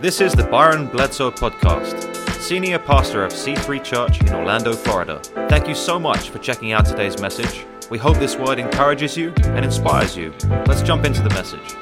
This is the Byron Bledsoe Podcast, Senior Pastor of C3 Church in Orlando, Florida. Thank you so much for checking out today's message. We hope this word encourages you and inspires you. Let's jump into the message.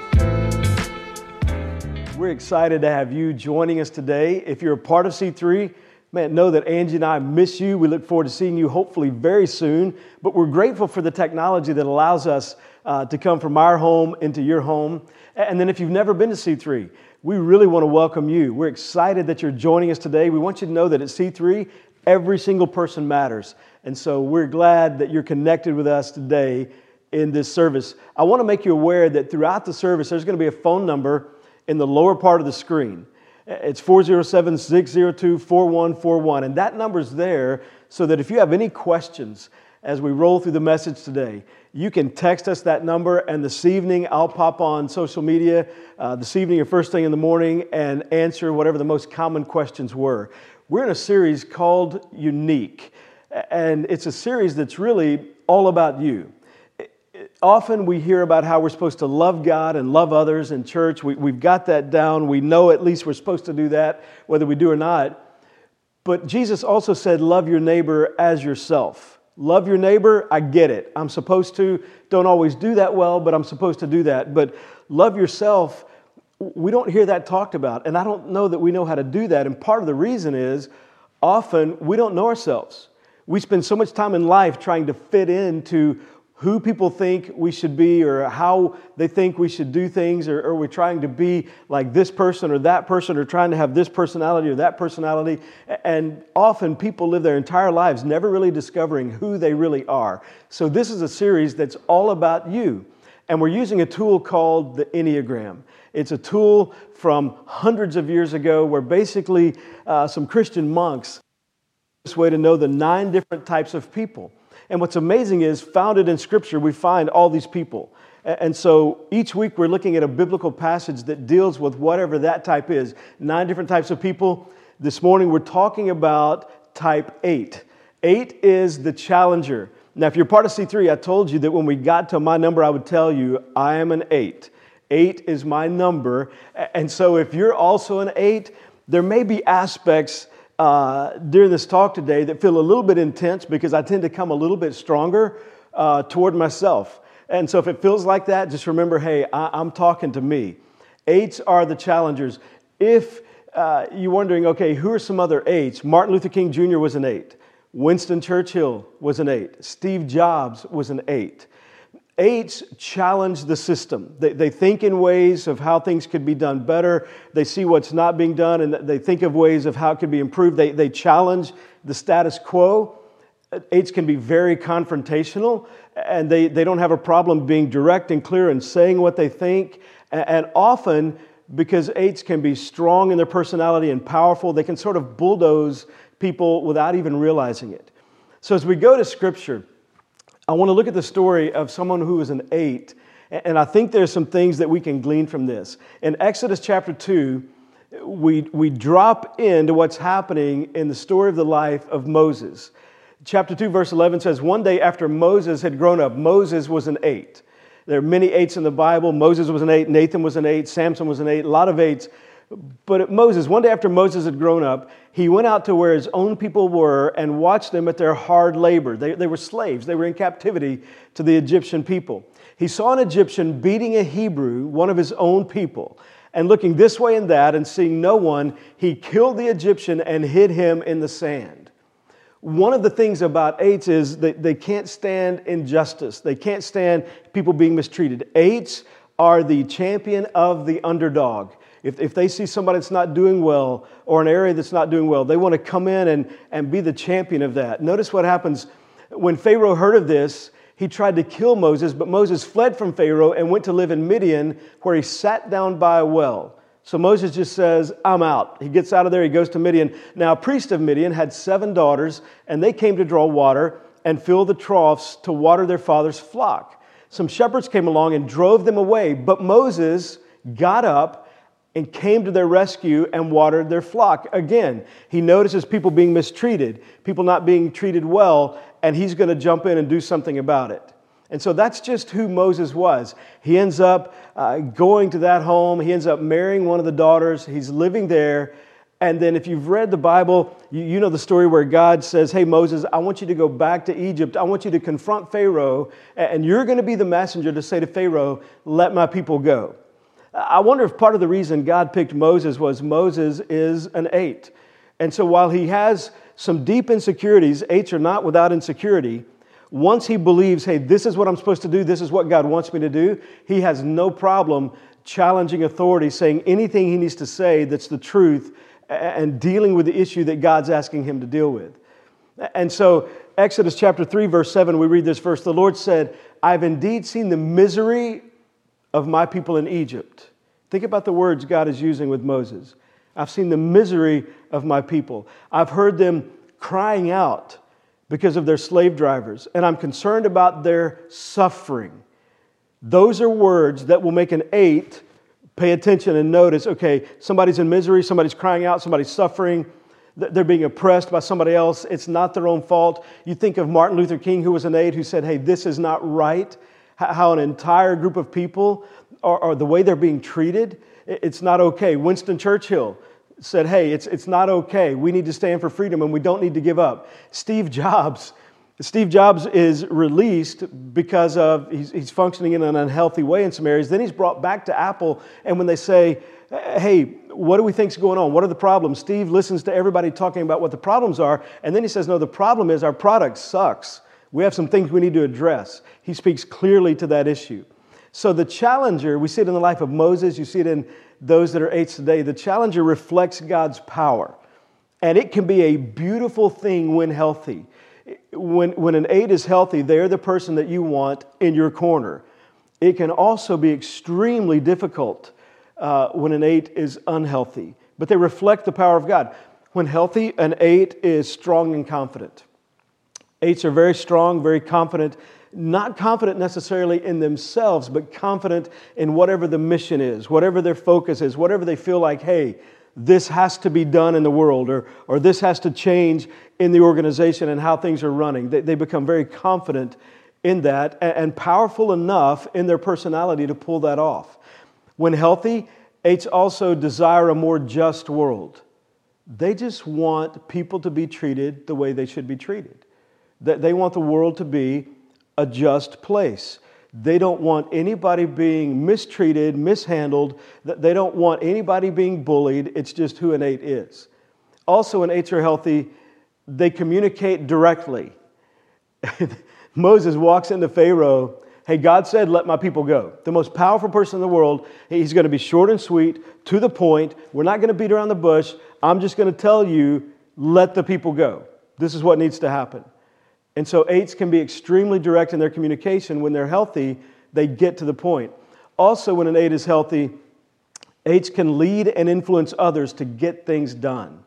We're excited to have you joining us today. If you're a part of C3, man, know that Angie and I miss you. We look forward to seeing you hopefully very soon. But we're grateful for the technology that allows us uh, to come from our home into your home. And then if you've never been to C3, we really want to welcome you. We're excited that you're joining us today. We want you to know that at C3, every single person matters. And so we're glad that you're connected with us today in this service. I want to make you aware that throughout the service, there's going to be a phone number in the lower part of the screen. It's 407 602 4141. And that number's there so that if you have any questions as we roll through the message today, you can text us that number, and this evening I'll pop on social media uh, this evening or first thing in the morning and answer whatever the most common questions were. We're in a series called Unique, and it's a series that's really all about you. Often we hear about how we're supposed to love God and love others in church. We, we've got that down. We know at least we're supposed to do that, whether we do or not. But Jesus also said, Love your neighbor as yourself. Love your neighbor, I get it. I'm supposed to. Don't always do that well, but I'm supposed to do that. But love yourself, we don't hear that talked about. And I don't know that we know how to do that. And part of the reason is often we don't know ourselves. We spend so much time in life trying to fit into who people think we should be or how they think we should do things, or, or, we're trying to be like this person or that person, or trying to have this personality or that personality. And often people live their entire lives never really discovering who they really are. So, this is a series that's all about you. And we're using a tool called the Enneagram. It's a tool from hundreds of years ago where basically uh, some Christian monks this way to know the nine different types of people. And what's amazing is, founded in Scripture, we find all these people. And so each week we're looking at a biblical passage that deals with whatever that type is. Nine different types of people. This morning we're talking about type 8. 8 is the challenger. Now, if you're part of C3, I told you that when we got to my number, I would tell you I am an 8. 8 is my number. And so if you're also an 8, there may be aspects uh, during this talk today that feel a little bit intense because I tend to come a little bit stronger uh, toward myself. And so if it feels like that, just remember hey, I, am talking to me. Eights are the challengers. If uh, you're wondering, okay, who are some other eights? Martin Luther King Jr. was an eight. Winston Churchill was an eight. Steve Jobs was an eight. Eights challenge the system. They, they think in ways of how things could be done better. They see what's not being done and they think of ways of how it could be improved. They, they challenge the status quo. Eights can be very confrontational and they, they don't have a problem being direct and clear and saying what they think. And often, because eights can be strong in their personality and powerful, they can sort of bulldoze people without even realizing it. So as we go to Scripture, I want to look at the story of someone who was an eight, and I think there's some things that we can glean from this. In Exodus chapter 2, we, we drop into what's happening in the story of the life of Moses. Chapter 2, verse 11 says, One day after Moses had grown up, Moses was an eight. There are many eights in the Bible. Moses was an eight, Nathan was an eight, Samson was an eight, a lot of eights. But Moses, one day after Moses had grown up, he went out to where his own people were and watched them at their hard labor. They, they were slaves, they were in captivity to the Egyptian people. He saw an Egyptian beating a Hebrew, one of his own people, and looking this way and that and seeing no one, he killed the Egyptian and hid him in the sand. One of the things about eights is that they can't stand injustice. They can't stand people being mistreated. Eights are the champion of the underdog. If, if they see somebody that's not doing well or an area that's not doing well, they want to come in and, and be the champion of that. Notice what happens when Pharaoh heard of this. He tried to kill Moses, but Moses fled from Pharaoh and went to live in Midian, where he sat down by a well. So Moses just says, I'm out. He gets out of there, he goes to Midian. Now, a priest of Midian had seven daughters, and they came to draw water and fill the troughs to water their father's flock. Some shepherds came along and drove them away, but Moses got up and came to their rescue and watered their flock. Again, he notices people being mistreated, people not being treated well, and he's going to jump in and do something about it. And so that's just who Moses was. He ends up uh, going to that home, he ends up marrying one of the daughters, he's living there. And then, if you've read the Bible, you, you, know the story where God says, Hey, Moses, I want you to go back to Egypt. I want you to confront Pharaoh, and you're going to be the messenger to say to Pharaoh, Let my people go. I wonder if part of the reason God picked Moses was Moses is an eight. And so, while he has some deep insecurities, eights are not without insecurity. Once he believes, hey, this is what I'm supposed to do, this is what God wants me to do, he has no problem challenging authority, saying anything he needs to say that's the truth and dealing with the issue that God's asking him to deal with. And so, Exodus chapter 3, verse 7, we read this verse The Lord said, I've indeed seen the misery of my people in Egypt. Think about the words God is using with Moses. I've seen the misery of my people. I've heard them crying out because of their slave drivers, and I'm concerned about their suffering. Those are words that will make an eight pay attention and notice okay, somebody's in misery, somebody's crying out, somebody's suffering, they're being oppressed by somebody else. It's not their own fault. You think of Martin Luther King, who was an aide, who said, hey, this is not right. How an entire group of people are, are the way they're being treated, it's not okay. Winston Churchill said, hey, it's, it's not okay. We need to stand for freedom and we don't need to give up. Steve Jobs Steve Jobs is released because of he's, he's, functioning in an unhealthy way in some areas. Then he's brought back to Apple, and when they say, "Hey, what do we think's going on? What are the problems?" Steve listens to everybody talking about what the problems are, and then he says, "No, the problem is our product sucks. We have some things we need to address." He speaks clearly to that issue. So the challenger, we see it in the life of Moses. You see it in those that are eights today. The challenger reflects God's power, and it can be a beautiful thing when healthy when, when an eight is healthy, they're the person that you want in your corner. It can also be extremely difficult uh, when an eight is unhealthy, but they reflect the power of God. When healthy, an eight is strong and confident. Eights are very strong, very confident, not confident necessarily in themselves, but confident in whatever the mission is, whatever their focus is, whatever they feel like, hey, this has to be done in the world or, or this has to change in the organization and how things are running. They, they become very confident in that and, and powerful enough in their personality to pull that off. When healthy, eights also desire a more just world. They just want people to be treated the way they should be treated. That they want the world to be a just place. They don't want anybody being mistreated, mishandled. They don't want anybody being bullied. It's just who an eight is. Also, when eights are healthy, they communicate directly. Moses walks into Pharaoh. Hey, God said, let my people go. The most powerful person in the world. He's going to be short and sweet, to the point. We're not going to beat around the bush. I'm just going to tell you, let the people go. This is what needs to happen. And so, eights can be extremely direct in their communication. When they're healthy, they get to the point. Also, when an eight is healthy, eights can lead and influence others to get things done.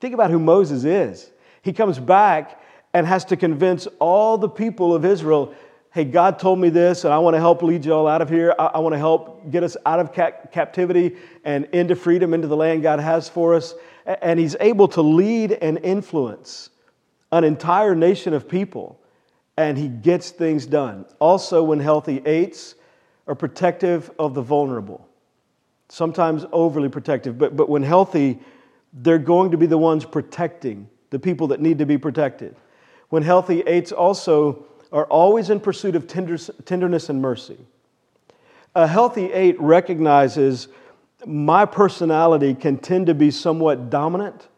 Think about who Moses is. He comes back and has to convince all the people of Israel hey, God told me this, and I want to help lead you all out of here. I, I want to help get us out of ca- captivity and into freedom, into the land God has for us. And he's able to lead and influence an entire nation of people, and he gets things done. Also, when healthy, eights are protective of the vulnerable, sometimes overly protective, but, but when healthy, they're going to be the ones protecting the people that need to be protected. When healthy, eights also are always in pursuit of tender, tenderness and mercy. A healthy eight recognizes my personality can tend to be somewhat dominant,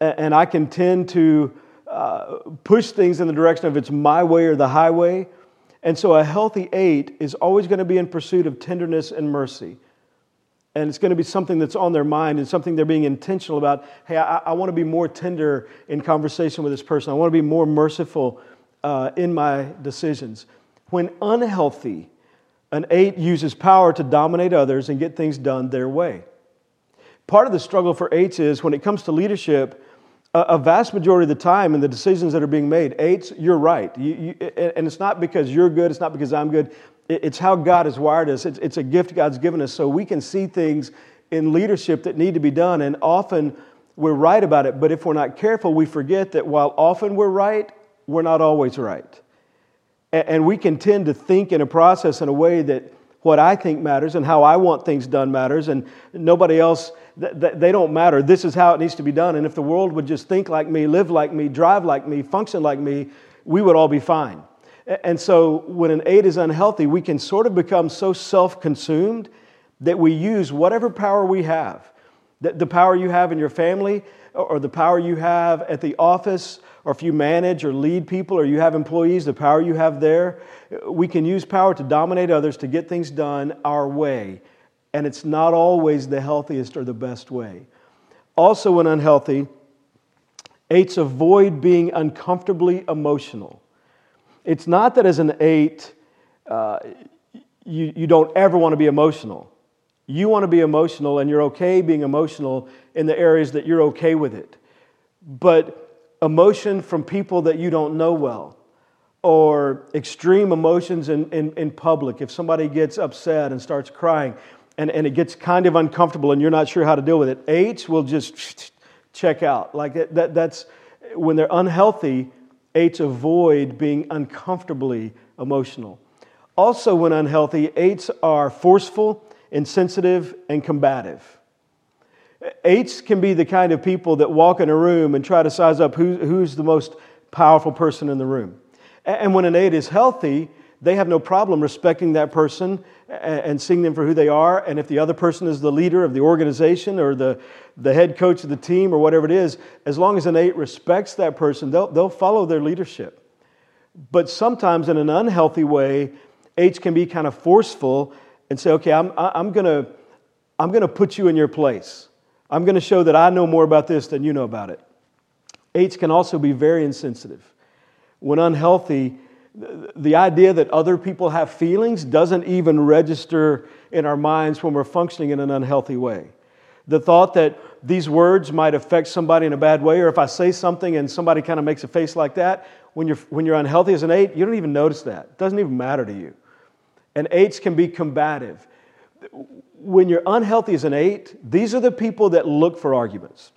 and I can tend to uh, push things in the direction of it's my way or the highway. And so a healthy eight is always going to be in pursuit of tenderness and mercy. And it's going to be something that's on their mind and something they're being intentional about. Hey, I, I want to be more tender in conversation with this person. I want to be more merciful uh, in my decisions. When unhealthy, an eight uses power to dominate others and get things done their way. Part of the struggle for eights is when it comes to leadership, a vast majority of the time in the decisions that are being made, eights, you're right. You, you, and it's not because you're good, it's not because I'm good. It's how God has wired us. It's, it's a gift God's given us so we can see things in leadership that need to be done. And often we're right about it, but if we're not careful, we forget that while often we're right, we're not always right. And we can tend to think in a process in a way that what I think matters and how I want things done matters, and nobody else, they don't matter. This is how it needs to be done. And if the world would just think like me, live like me, drive like me, function like me, we would all be fine. And so when an eight is unhealthy, we can sort of become so self consumed that we use whatever power we have the power you have in your family, or the power you have at the office, or if you manage or lead people or you have employees, the power you have there. We can use power to dominate others to get things done our way. And it's not always the healthiest or the best way. Also, when unhealthy, eights avoid being uncomfortably emotional. It's not that as an eight, uh, you, you don't ever want to be emotional. You want to be emotional, and you're okay being emotional in the areas that you're okay with it. But emotion from people that you don't know well, or extreme emotions in, in, in public, if somebody gets upset and starts crying, and, and it gets kind of uncomfortable and you're not sure how to deal with it, eights will just check out. Like that, that, that's when they're unhealthy, eights avoid being uncomfortably emotional. Also, when unhealthy, eights are forceful insensitive, and combative. Eights can be the kind of people that walk in a room and try to size up who, who's the most powerful person in the room. And when an eight is healthy, they have no problem respecting that person and seeing them for who they are. And if the other person is the leader of the organization or the, the head coach of the team or whatever it is, as long as an eight respects that person, they'll, they'll follow their leadership. But sometimes in an unhealthy way, eights can be kind of forceful and say, okay, I'm, I'm going to I'm to put you in your place. I'm going to show that I know more about this than you know about it. Eights can also be very insensitive. When unhealthy, the idea that other people have feelings doesn't even register in our minds when we're functioning in an unhealthy way. The thought that these words might affect somebody in a bad way, or if I say something and somebody kind of makes a face like that, when you're, when you're unhealthy as an eight, you don't even notice that. It doesn't even matter to you. And eights can be combative. When you're unhealthy as an eight, these are the people that look for arguments.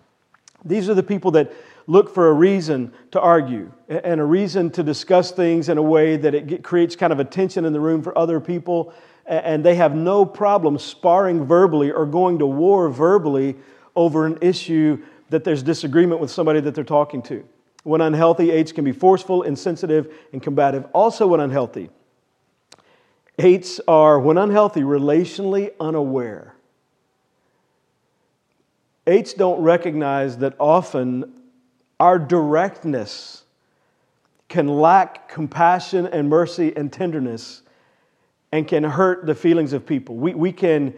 These are the people that look for a reason to argue and a reason to discuss things in a way that it creates kind of a tension in the room for other people. And they have no problem sparring verbally or going to war verbally over an issue that there's disagreement with somebody that they're talking to. When unhealthy, eights can be forceful, insensitive, and combative. Also, when unhealthy, Eights are, when unhealthy, relationally unaware. Eights don't recognize that often our directness can lack compassion and mercy and tenderness and can hurt the feelings of people. We, we can,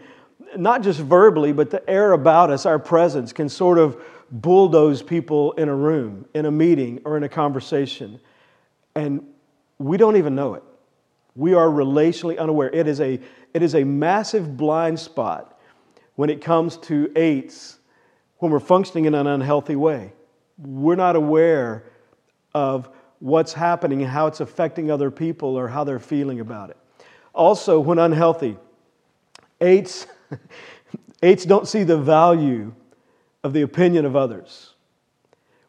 not just verbally, but the air about us, our presence, can sort of bulldoze people in a room, in a meeting, or in a conversation. And we don't even know it. We are relationally unaware. It is a, it is a massive blind spot when it comes to eights when we're functioning in an unhealthy way. We're not aware of what's happening how it's affecting other people or how they're feeling about it. Also, when unhealthy, eights, eights don't see the value of the opinion of others.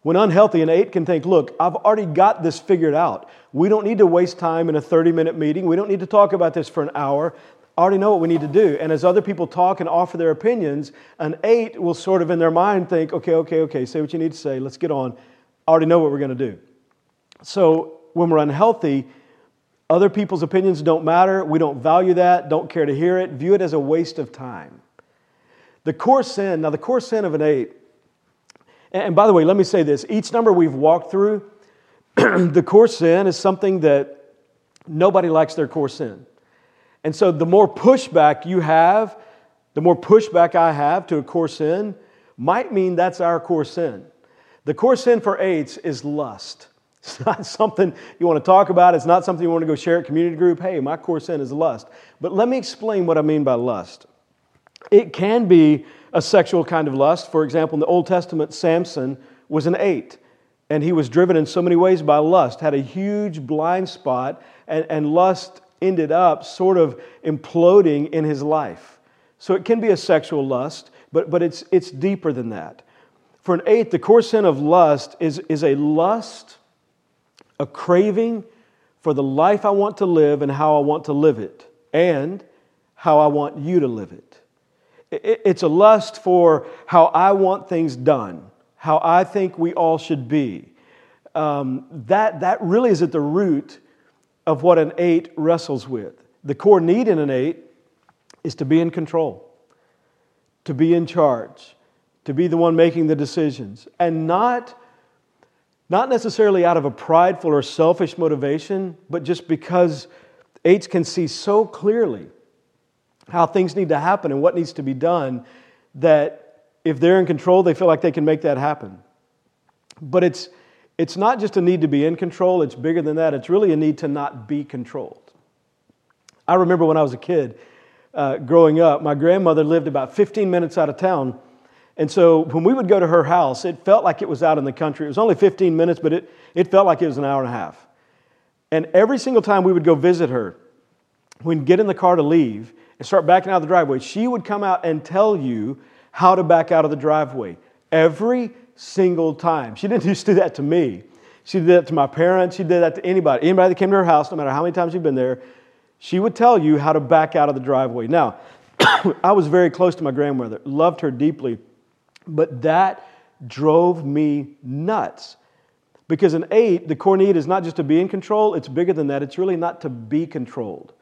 When unhealthy, an eight can think, look, I've already got this figured out. We don't need to waste time in a 30 minute meeting. We don't need to talk about this for an hour. Already know what we need to do. And as other people talk and offer their opinions, an eight will sort of in their mind think, okay, okay, okay, say what you need to say. Let's get on. I already know what we're going to do. So when we're unhealthy, other people's opinions don't matter. We don't value that, don't care to hear it, view it as a waste of time. The core sin, now, the core sin of an eight and by the way, let me say this each number we've walked through, the core sin is something that nobody likes their core sin. And so the more pushback you have, the more pushback I have to a core sin, might mean that's our core sin. The core sin for eights is lust. It's not something you want to talk about. It's not something you want to go share at community group. Hey, my core sin is lust. But let me explain what I mean by lust. It can be a sexual kind of lust. For example, in the Old Testament, Samson was an eight, and he was driven in so many ways by lust, had a huge blind spot, and, and lust ended up sort of imploding in his life. So it can be a sexual lust, but, but it's, it's deeper than that. For an eight, the core sin of lust is, is a lust, a craving for the life I want to live and how I want to live it, and how I want you to live it. It's a lust for how I want things done, how I think we all should be. Um, that, that really is at the root of what an eight wrestles with. The core need in an eight is to be in control, to be in charge, to be the one making the decisions, and not, not necessarily out of a prideful or selfish motivation, but just because eights can see so clearly how things need to happen and what needs to be done that if they're in control, they feel like they can make that happen. But it's, it's not just a need to be in control, it's bigger than that. It's really a need to not be controlled. I remember when I was a kid uh, growing up, my grandmother lived about 15 minutes out of town. And so when we would go to her house, it felt like it was out in the country. It was only 15 minutes, but it, it felt like it was an hour and a half. And every single time we would go visit her, we'd get in the car to leave, and start backing out of the driveway, she would come out and tell you how to back out of the driveway every single time. She didn't just do that to me. She did that to my parents. She did that to anybody. Anybody that came to her house, no matter how many times you've been there, she would tell you how to back out of the driveway. Now, I was very close to my grandmother, loved her deeply, but that drove me nuts. Because an eight, the core need is not just to be in control, it's bigger than that. It's really not to be controlled.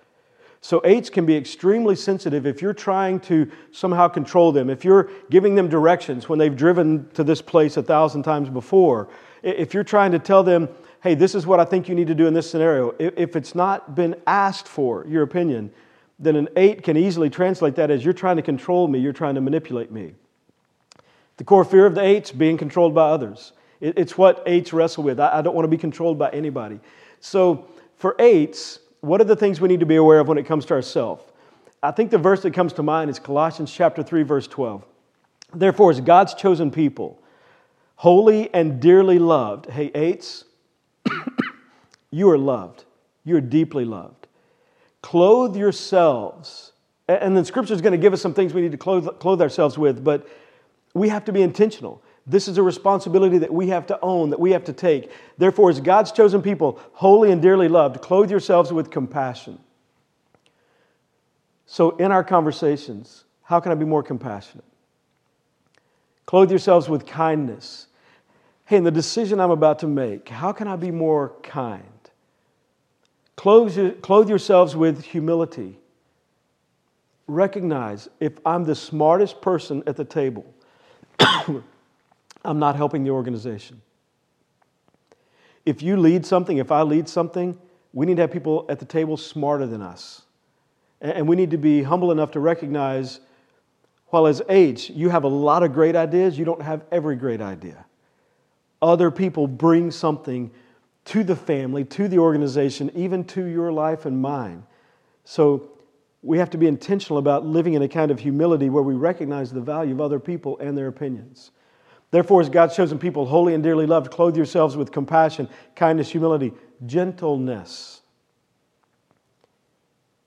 So, eights can be extremely sensitive if you're trying to somehow control them, if you're giving them directions when they've driven to this place a thousand times before, if you're trying to tell them, hey, this is what I think you need to do in this scenario, if it's not been asked for, your opinion, then an eight can easily translate that as you're trying to control me, you're trying to manipulate me. The core fear of the eights, being controlled by others. It's what eights wrestle with. I don't want to be controlled by anybody. So, for eights, what are the things we need to be aware of when it comes to ourselves? I think the verse that comes to mind is Colossians chapter 3 verse 12. Therefore as God's chosen people, holy and dearly loved. Hey, eights, you are loved. You are deeply loved. Clothe yourselves. And then scripture is going to give us some things we need to clothe, clothe ourselves with, but we have to be intentional. This is a responsibility that we have to own, that we have to take. Therefore, as God's chosen people, holy and dearly loved, clothe yourselves with compassion. So, in our conversations, how can I be more compassionate? Clothe yourselves with kindness. Hey, in the decision I'm about to make, how can I be more kind? Clothe, clothe yourselves with humility. Recognize if I'm the smartest person at the table, I'm not helping the organization. If you lead something, if I lead something, we need to have people at the table smarter than us. And we need to be humble enough to recognize while as age, you have a lot of great ideas, you don't have every great idea. Other people bring something to the family, to the organization, even to your life and mine. So we have to be intentional about living in a kind of humility where we recognize the value of other people and their opinions. Therefore, as God's chosen people, holy and dearly loved, clothe yourselves with compassion, kindness, humility, gentleness.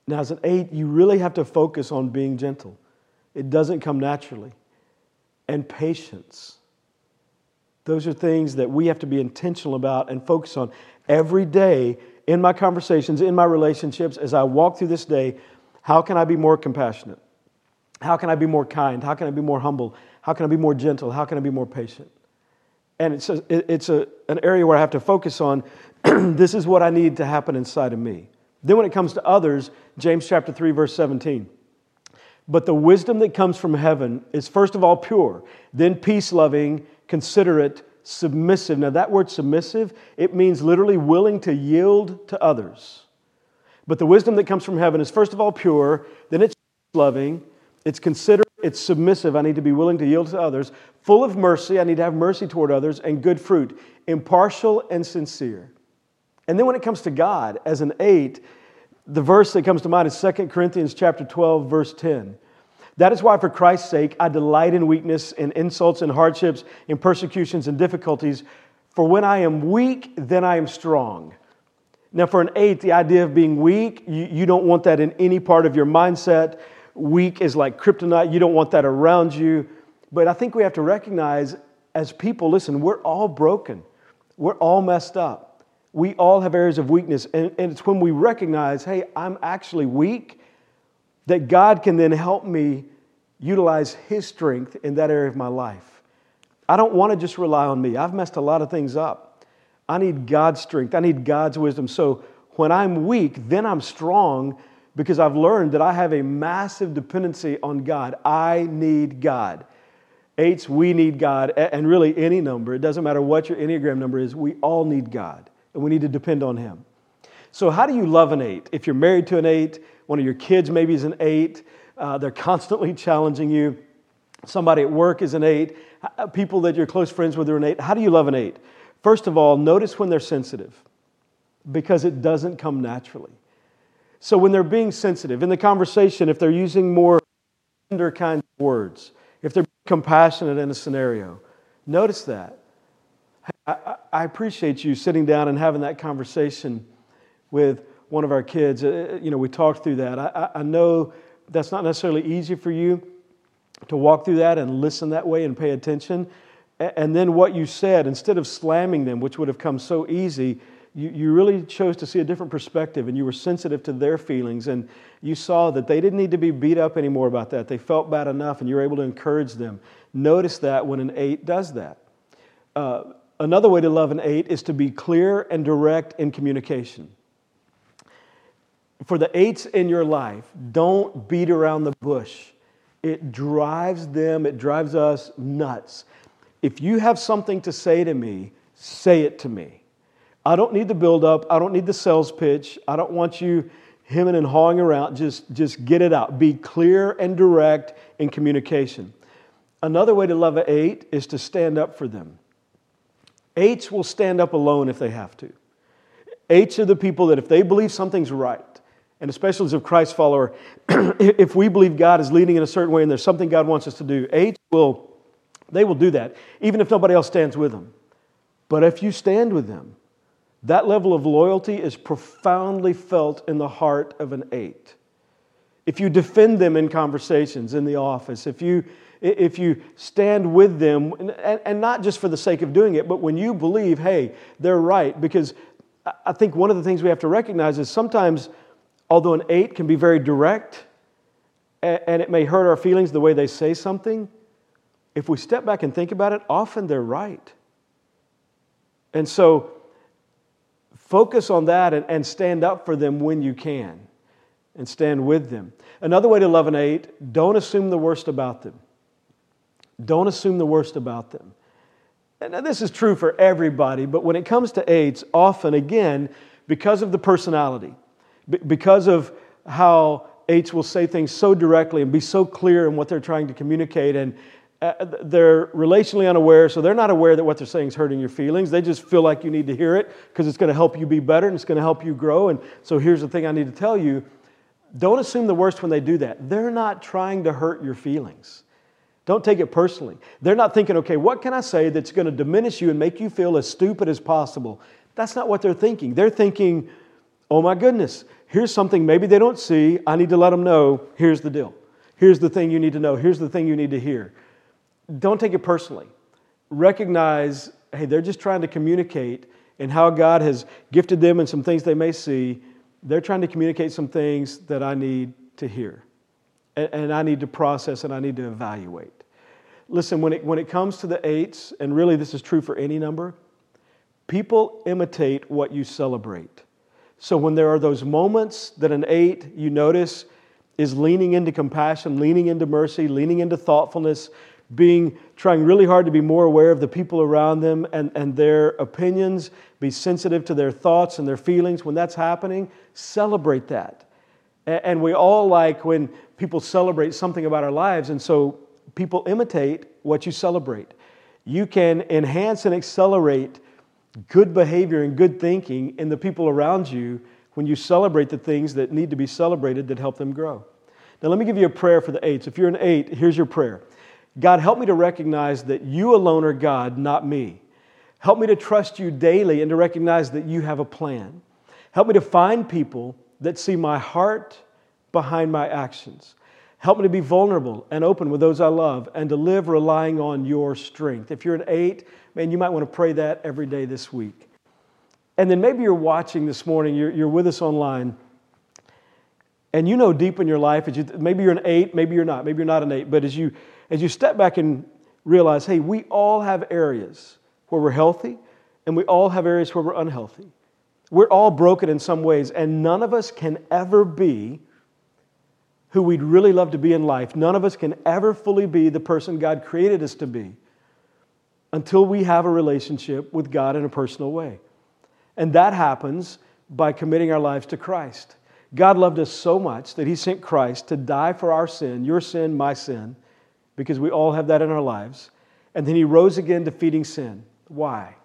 Now, as an eight, you really have to focus on being gentle. It doesn't come naturally. And patience. Those are things that we have to be intentional about and focus on every day in my conversations, in my relationships, as I walk through this day. How can I be more compassionate? How can I be more kind? How can I be more humble? How can I be more gentle? How can I be more patient? And it's, a, it's a, an area where I have to focus on this is what I need to happen inside of me. Then, when it comes to others, James chapter 3, verse 17. But the wisdom that comes from heaven is first of all pure, then peace loving, considerate, submissive. Now, that word submissive, it means literally willing to yield to others. But the wisdom that comes from heaven is first of all pure, then it's loving, it's considerate it's submissive. I need to be willing to yield to others. Full of mercy. I need to have mercy toward others and good fruit. Impartial and sincere. And then when it comes to God, as an eight, the verse that comes to mind is 2 Corinthians chapter 12, verse 10. That is why, for Christ's sake, I delight in weakness, in insults, in hardships, in persecutions, and difficulties. For when I am weak, then I am strong. Now, for an eight, the idea of being weak, you, you don't want that in any part of your mindset weak is like kryptonite. You don't want that around you. But I think we have to recognize as people listen, we're all broken, we're all messed up. We all have areas of weakness, and, and it's when we recognize, hey, I'm actually weak, that God can then help me utilize His strength in that area of my life. I don't want to just rely on me. I've messed a lot of things up. I need God's strength, I need God's wisdom. So when I'm weak, then I'm strong because I've learned that I have a massive dependency on God. I need God. Eights, we need God, and really any number. It doesn't matter what your Enneagram number is, we all need God, and we need to depend on Him. So, how do you love an eight? If you're married to an eight, one of your kids maybe is an eight, uh, they're constantly challenging you. Somebody at work is an eight, uh, people that you're close friends with are an eight. How do you love an eight? First of all, notice when they're sensitive because it doesn't come naturally. So, when they're being sensitive in the conversation, if they're using more tender kind of words, if they're compassionate in a scenario. Notice that. I, I, appreciate you sitting down and having that conversation with one of our kids. Uh, you know, we talked through that. I, I know that's not necessarily easy for you to walk through that and listen that way and pay attention. And then what you said, instead of slamming them, which would have come so easy, you, you really chose to see a different perspective and you were sensitive to their feelings and you saw that they didn't need to be beat up anymore about that. They felt bad enough and you were able to encourage them. Notice that when an eight does that. Uh, another way to love an eight is to be clear and direct in communication. For the eights in your life, don't beat around the bush. It drives them, it drives us nuts. If you have something to say to me, say it to me. I don't need the build up. I don't need the sales pitch. I don't want you hemming and hawing around. Just, just get it out. Be clear and direct in communication. Another way to love an eight is to stand up for them. Eights will stand up alone if they have to. Eights are the people that if they believe something's right, and especially as a Christ follower, if we believe God is leading in a certain way and there's something God wants us to do, eights will, they will do that, even if nobody else stands with them. But if you stand with them, that level of loyalty is profoundly felt in the heart of an eight. If you defend them in conversations in the office, if you, if you stand with them, and, and not just for the sake of doing it, but when you believe, hey, they're right, because I think one of the things we have to recognize is sometimes, although an eight can be very direct and it may hurt our feelings the way they say something, if we step back and think about it, often they're right. And so, Focus on that and, and stand up for them when you can and stand with them. Another way to love an eight, don't assume the worst about them. Don't assume the worst about them. And this is true for everybody, but when it comes to eights, often, again, because of the personality, because of how eights will say things so directly and be so clear in what they're trying to communicate, and, uh, they're relationally unaware, so they're not aware that what they're saying is hurting your feelings. They just feel like you need to hear it because it's going to help you be better and it's going to help you grow. And so here's the thing I need to tell you don't assume the worst when they do that. They're not trying to hurt your feelings. Don't take it personally. They're not thinking, okay, what can I say that's going to diminish you and make you feel as stupid as possible? That's not what they're thinking. They're thinking, oh my goodness, here's something maybe they don't see. I need to let them know. Here's the deal. Here's the thing you need to know. Here's the thing you need to hear don't take it personally. Recognize, hey, they're just trying to communicate and how God has gifted them and some things they may see. They're trying to communicate some things that I need to hear and, and I need to process and I need to evaluate. Listen, when it, when it comes to the eights, and really this is true for any number, people imitate what you celebrate. So when there are those moments that an eight, you notice, is leaning into compassion, leaning into mercy, leaning into thoughtfulness, being trying really hard to be more aware of the people around them and, and their opinions, be sensitive to their thoughts and their feelings. When that's happening, celebrate that. And, we all like when people celebrate something about our lives, and so people imitate what you celebrate. You can enhance and accelerate good behavior and good thinking in the people around you when you celebrate the things that need to be celebrated that help them grow. Now, let me give you a prayer for the eights. If you're an eight, here's your prayer God, help me to recognize that you alone are God, not me. Help me to trust you daily and to recognize that you have a plan. Help me to find people that see my heart behind my actions. Help me to be vulnerable and open with those I love and to live relying on your strength. If you're an eight, man, you might want to pray that every day this week. And then maybe you're watching this morning, you're, you're with us online, and you know deep in your life, maybe you're an eight, maybe you're not, maybe you're not an eight, but as you, as you step back and realize, hey, we all have areas where we're healthy, and we all have areas where we're unhealthy. We're all broken in some ways, and none of us can ever be who we'd really love to be in life. None of us can ever fully be the person God created us to be until we have a relationship with God in a personal way. And that happens by committing our lives to Christ. God loved us so much that He sent Christ to die for our sin, your sin, my sin, because we all have that in our lives. And then He rose again defeating sin. Why?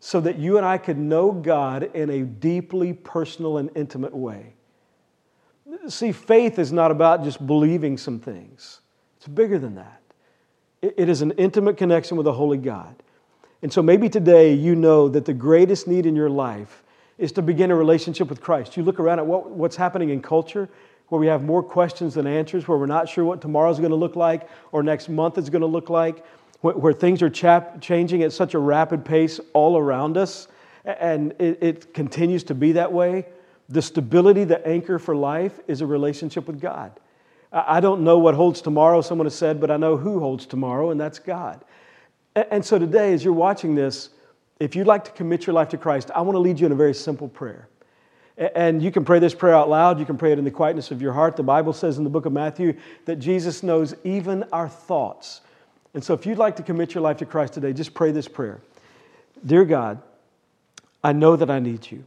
So that you and I could know God in a deeply personal and intimate way. See, faith is not about just believing some things, it's bigger than that. It is an intimate connection with a holy God. And so maybe today you know that the greatest need in your life is to begin a relationship with Christ. You look around at what, what's happening in culture, where we have more questions than answers, where we're not sure what tomorrow's going to look like or next month is going to look like, where, where things are chap- changing at such a rapid pace all around us, and it, it continues to be that way. The stability, the anchor for life is a relationship with God. I don't know what holds tomorrow, someone has said, but I know who holds tomorrow, and that's God. And so today, as you're watching this, if you'd like to commit your life to Christ, I want to lead you in a very simple prayer. And you can pray this prayer out loud. You can pray it in the quietness of your heart. The Bible says in the book of Matthew that Jesus knows even our thoughts. And so if you'd like to commit your life to Christ today, just pray this prayer Dear God, I know that I need you.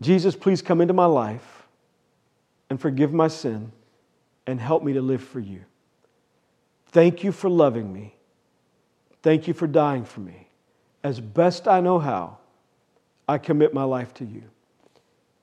Jesus, please come into my life and forgive my sin and help me to live for you. Thank you for loving me. Thank you for dying for me. As best I know how, I commit my life to you.